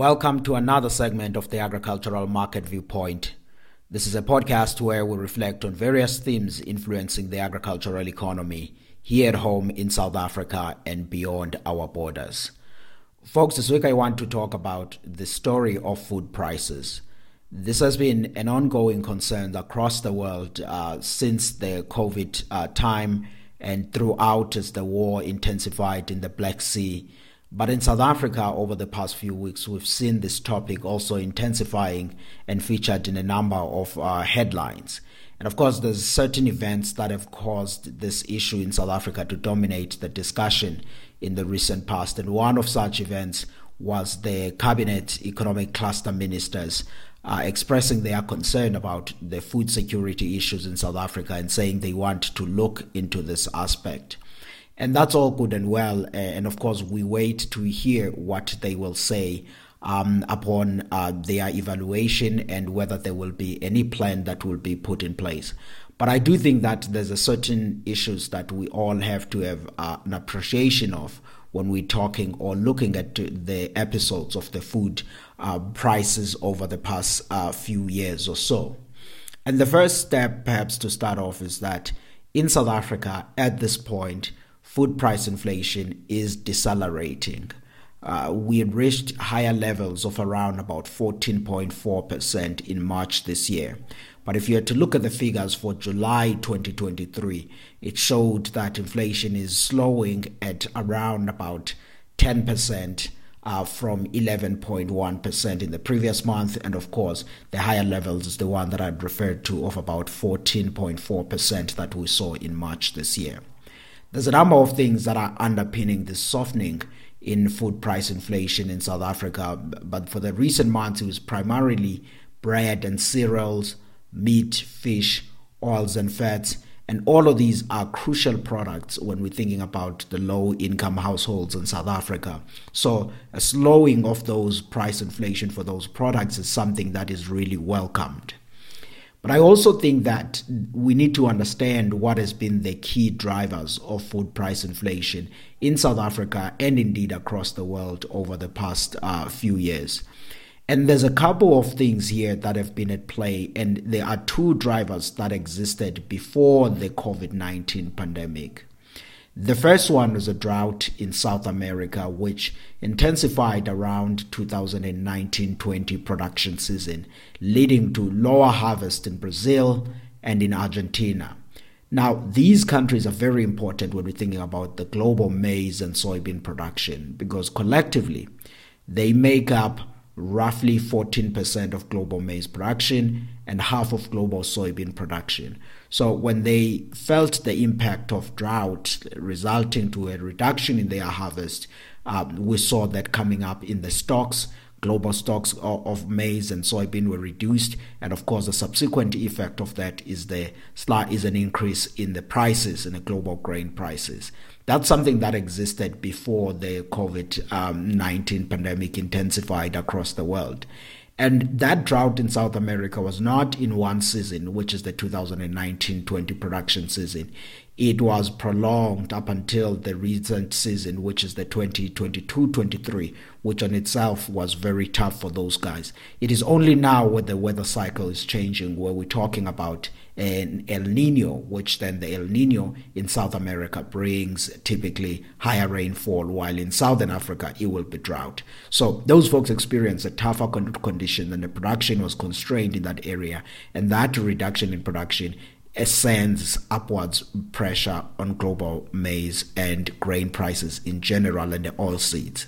Welcome to another segment of the Agricultural Market Viewpoint. This is a podcast where we reflect on various themes influencing the agricultural economy here at home in South Africa and beyond our borders. Folks, this week I want to talk about the story of food prices. This has been an ongoing concern across the world uh, since the COVID uh, time and throughout as the war intensified in the Black Sea but in South Africa, over the past few weeks, we've seen this topic also intensifying and featured in a number of uh, headlines. And of course, there's certain events that have caused this issue in South Africa to dominate the discussion in the recent past. And one of such events was the Cabinet Economic Cluster Ministers uh, expressing their concern about the food security issues in South Africa and saying they want to look into this aspect. And that's all good and well. and of course, we wait to hear what they will say um, upon uh, their evaluation and whether there will be any plan that will be put in place. But I do think that there's a certain issues that we all have to have uh, an appreciation of when we're talking or looking at the episodes of the food uh, prices over the past uh, few years or so. And the first step, perhaps, to start off is that in South Africa at this point, food price inflation is decelerating. Uh, we reached higher levels of around about 14.4% in March this year. But if you had to look at the figures for July 2023, it showed that inflation is slowing at around about 10%. Uh, from 11.1% in the previous month. And of course, the higher levels is the one that I'd referred to of about 14.4% that we saw in March this year. There's a number of things that are underpinning this softening in food price inflation in South Africa, but for the recent months, it was primarily bread and cereals, meat, fish, oils, and fats. And all of these are crucial products when we're thinking about the low income households in South Africa. So, a slowing of those price inflation for those products is something that is really welcomed. But I also think that we need to understand what has been the key drivers of food price inflation in South Africa and indeed across the world over the past uh, few years. And there's a couple of things here that have been at play, and there are two drivers that existed before the COVID 19 pandemic. The first one was a drought in South America, which intensified around 2019 20 production season, leading to lower harvest in Brazil and in Argentina. Now, these countries are very important when we're thinking about the global maize and soybean production because collectively they make up roughly 14% of global maize production and half of global soybean production. So when they felt the impact of drought resulting to a reduction in their harvest, um, we saw that coming up in the stocks. Global stocks of, maize and soybean were reduced, and of course, the subsequent effect of that is the is an increase in the prices in the global grain prices. That's something that existed before the COVID um, 19 pandemic intensified across the world. And that drought in South America was not in one season, which is the 2019 20 production season. It was prolonged up until the recent season, which is the 2022 23, which on itself was very tough for those guys. It is only now where the weather cycle is changing, where we're talking about an El Nino, which then the El Nino in South America brings typically higher rainfall, while in Southern Africa it will be drought. So those folks experienced a tougher condition, and the production was constrained in that area, and that reduction in production sends upwards pressure on global maize and grain prices in general and the oil seeds.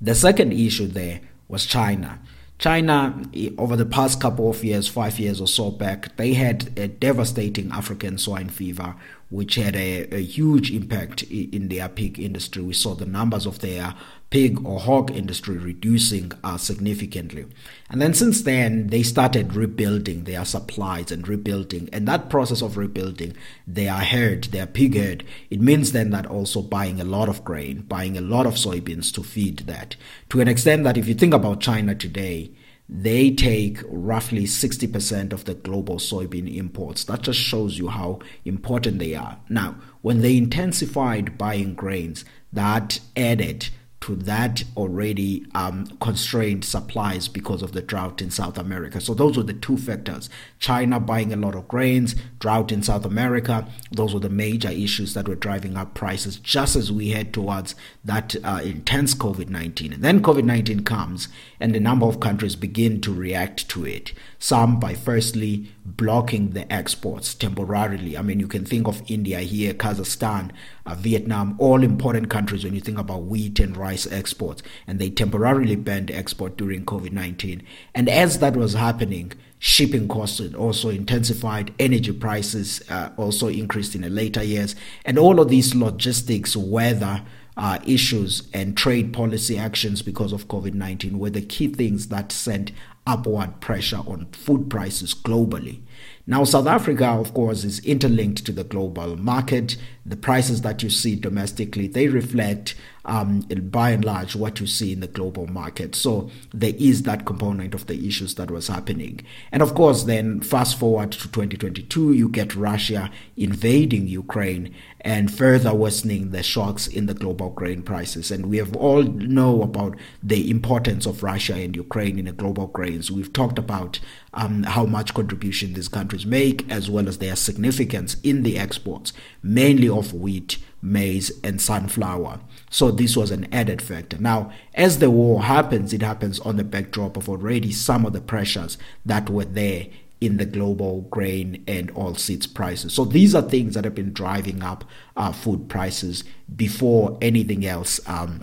The second issue there was China. China, over the past couple of years, five years or so back, they had a devastating African swine fever, which had a, a huge impact in their pig industry. We saw the numbers of their pig or hog industry reducing uh, significantly. And then since then, they started rebuilding their supplies and rebuilding. And that process of rebuilding their herd, their pig herd, it means then that also buying a lot of grain, buying a lot of soybeans to feed that. To an extent that if you think about China today, they take roughly 60% of the global soybean imports. That just shows you how important they are. Now, when they intensified buying grains, that added to that already um, constrained supplies because of the drought in South America. So those were the two factors. China buying a lot of grains, drought in South America. Those were the major issues that were driving up prices just as we head towards that uh, intense COVID-19. And then COVID-19 comes and a number of countries begin to react to it. Some by firstly blocking the exports temporarily. I mean, you can think of India here, Kazakhstan, uh, Vietnam, all important countries when you think about wheat and rice exports. And they temporarily banned export during COVID 19. And as that was happening, shipping costs also intensified, energy prices uh, also increased in the later years. And all of these logistics, weather, uh, issues and trade policy actions because of COVID 19 were the key things that sent upward pressure on food prices globally. Now, South Africa, of course, is interlinked to the global market. The prices that you see domestically, they reflect um, by and large what you see in the global market. So there is that component of the issues that was happening. And of course, then fast forward to 2022, you get Russia invading Ukraine and further worsening the shocks in the global grain prices. And we have all know about the importance of Russia and Ukraine in the global grains. We've talked about um, how much contribution these countries make, as well as their significance in the exports, mainly of wheat, maize, and sunflower. So this was an added factor. Now, as the war happens, it happens on the backdrop of already some of the pressures that were there in the global grain and oilseeds prices. So these are things that have been driving up uh, food prices before anything else um,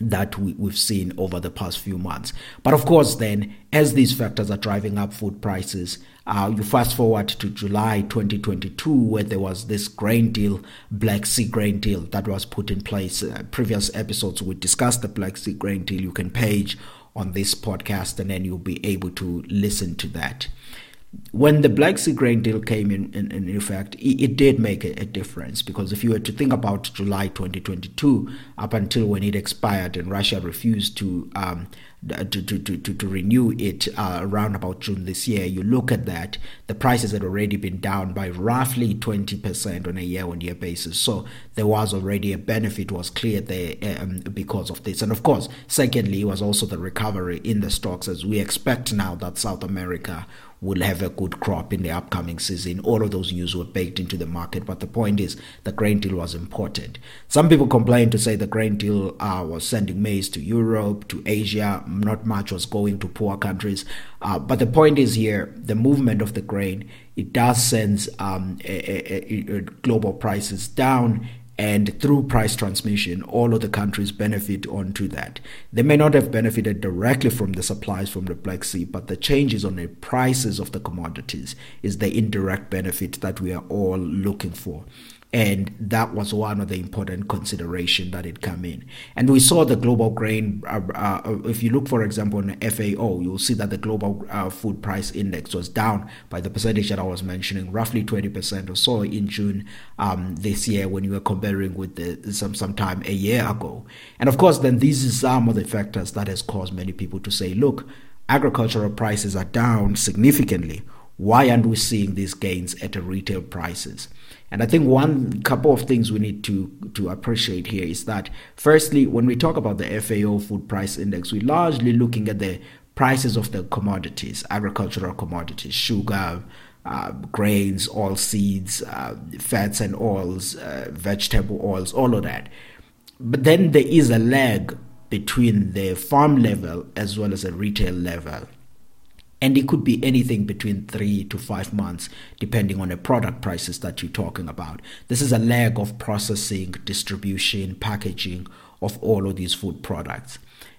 that we, have seen over the past few months. But of course, then, as these factors are driving up food prices, uh, you fast forward to July 2022, where there was this grain deal, Black Sea grain deal, that was put in place. Uh, previous episodes, we discussed the Black Sea grain deal. You can page on this podcast, and then you'll be able to listen to that when the Black Sea grain deal came in, in, in effect, it, it did make a, a, difference because if you were to think about July 2022 up until when it expired and Russia refused to um, to, to, to, to, renew it uh, around about June this year, you look at that, the prices had already been down by roughly 20% on a year on year basis. So there was already a benefit was clear there um, because of this. And of course, secondly, was also the recovery in the stocks as we expect now that South America will have a good crop in the upcoming season. All of those news were baked into the market. But the point is, the grain deal was important. Some people complain to say the grain deal uh, was sending maize to Europe, to Asia. Not much was going to poor countries. Uh, but the point is here, the movement of the grain, it does send um, a, a, a global prices down and through price transmission, all of the countries benefit onto that. They may not have benefited directly from the supplies from the Black Sea, but the changes on the prices of the commodities is the indirect benefit that we are all looking for and that was one of the important consideration that had come in. And we saw the global grain uh, uh, if you look for example on the fao you'll see that the global uh, food price index was down by the percentage that i was mentioning roughly 20% or so in june um, this year when you were comparing with the some time a year ago. And of course then these are some of the factors that has caused many people to say look agricultural prices are down significantly why aren't we seeing these gains at retail prices and I think one couple of things we need to, to appreciate here is that, firstly, when we talk about the FAO food price index, we're largely looking at the prices of the commodities, agricultural commodities, sugar, uh, grains, oil seeds, uh, fats and oils, uh, vegetable oils, all of that. But then there is a lag between the farm level as well as the retail level and it could be anything between three to five months depending on the product prices that you're talking about. This is a lag of processing distribution packaging of all of these food products.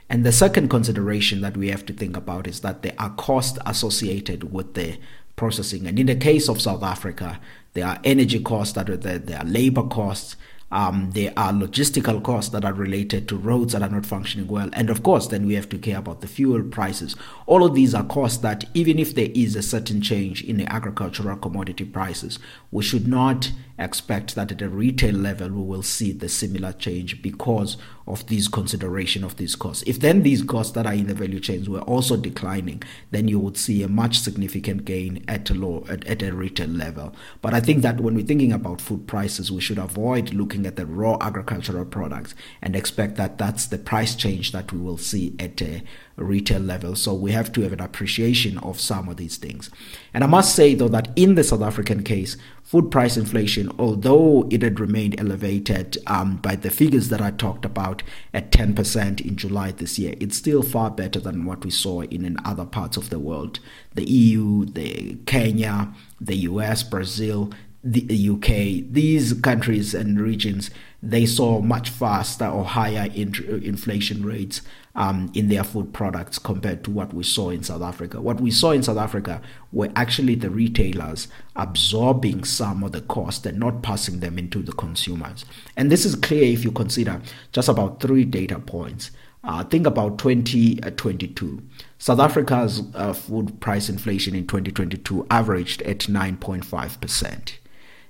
And the second consideration that we have to think about is that there are costs associated with the processing. And in the case of south africa there are energy costs that are there there are labor costs um, there are logistical costs that are related to roads that are not functioning well. And of course, then we have to care about the fuel prices. All of these are costs that, even if there is a certain change in the agricultural commodity prices, we should not expect that at a retail level we will see the similar change because of these consideration of these costs. If then these costs that are in the value chains were also declining, then you would see a much significant gain at a low at, at a retail level. But I think that when we're thinking about food prices, we should avoid looking at the raw agricultural products and expect that that's the price change that we will see at a retail level. So we have to have an appreciation of some of these things. And I must say, though, that in the South African case, food price inflation, although it had remained elevated um, by the figures that I talked about at 10% in July this year, it's still far better than what we saw in, in other parts of the world. The EU, the Kenya, the US, Brazil, the UK, these countries and regions, they saw much faster or higher inflation rates um, in their food products compared to what we saw in South Africa. What we saw in South Africa were actually the retailers absorbing some of the cost and not passing them into the consumers. And this is clear if you consider just about three data points. Uh, think about 2022. South Africa's uh, food price inflation in 2022 averaged at 9.5%.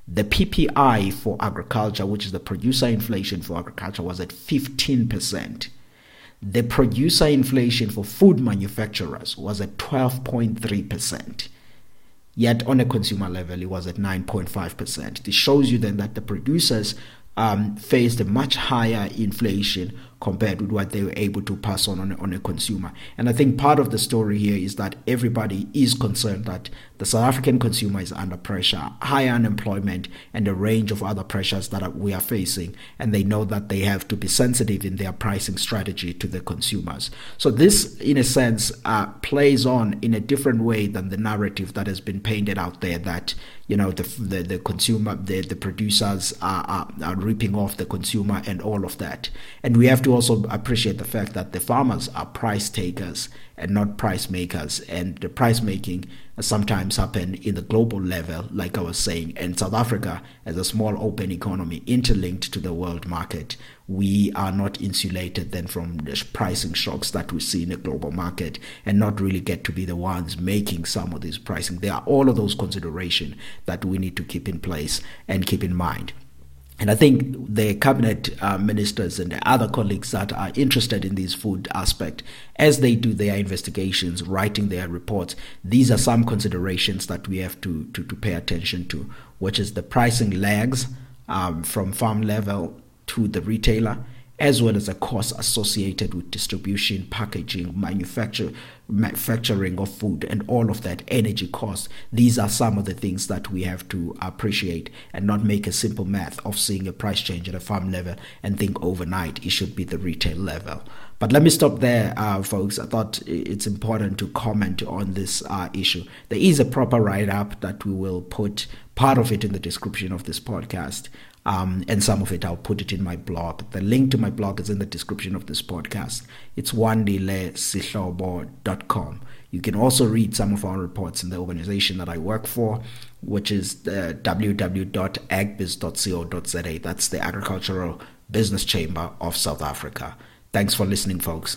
The PPI for agriculture, which is the producer inflation for agriculture, was at 15%. The producer inflation for food manufacturers was at 12.3%. Yet on a consumer level, it was at 9.5%. This shows you then that the producers um, faced a much higher inflation compared with what they were able to pass on on on a consumer. And I think part of the story here is that everybody is concerned that the South African consumer is under pressure, high unemployment, and a range of other pressures that we are facing. And they know that they have to be sensitive in their pricing strategy to the consumers. So, this, in a sense, uh, plays on in a different way than the narrative that has been painted out there that you know the the, the consumer the, the producers are, are, are ripping off the consumer and all of that and we have to also appreciate the fact that the farmers are price takers and not price makers. And the price making sometimes happen in the global level, like I was saying. And South Africa, as a small open economy interlinked to the world market, we are not insulated then from the pricing shocks that we see in the global market and not really get to be the ones making some of these pricing. There are all of those considerations that we need to keep in place and keep in mind. And I think the cabinet uh, ministers and the other colleagues that are interested in this food aspect, as they do their investigations, writing their reports, these are some considerations that we have to, to, to pay attention to, which is the pricing lags um, from farm level to the retailer as well as the costs associated with distribution, packaging, manufacture, manufacturing of food, and all of that energy costs. These are some of the things that we have to appreciate and not make a simple math of seeing a price change at a farm level and think overnight it should be the retail level. But let me stop there, uh, folks. I thought it's important to comment on this uh, issue. There is a proper write up that we will put part of it in the description of this podcast. Um, and some of it I'll put it in my blog. The link to my blog is in the description of this podcast. It's wandilesihlobo.com. You can also read some of our reports in the organization that I work for, which is the www.agbiz.co.za. That's the Agricultural Business Chamber of South Africa. Thanks for listening, folks.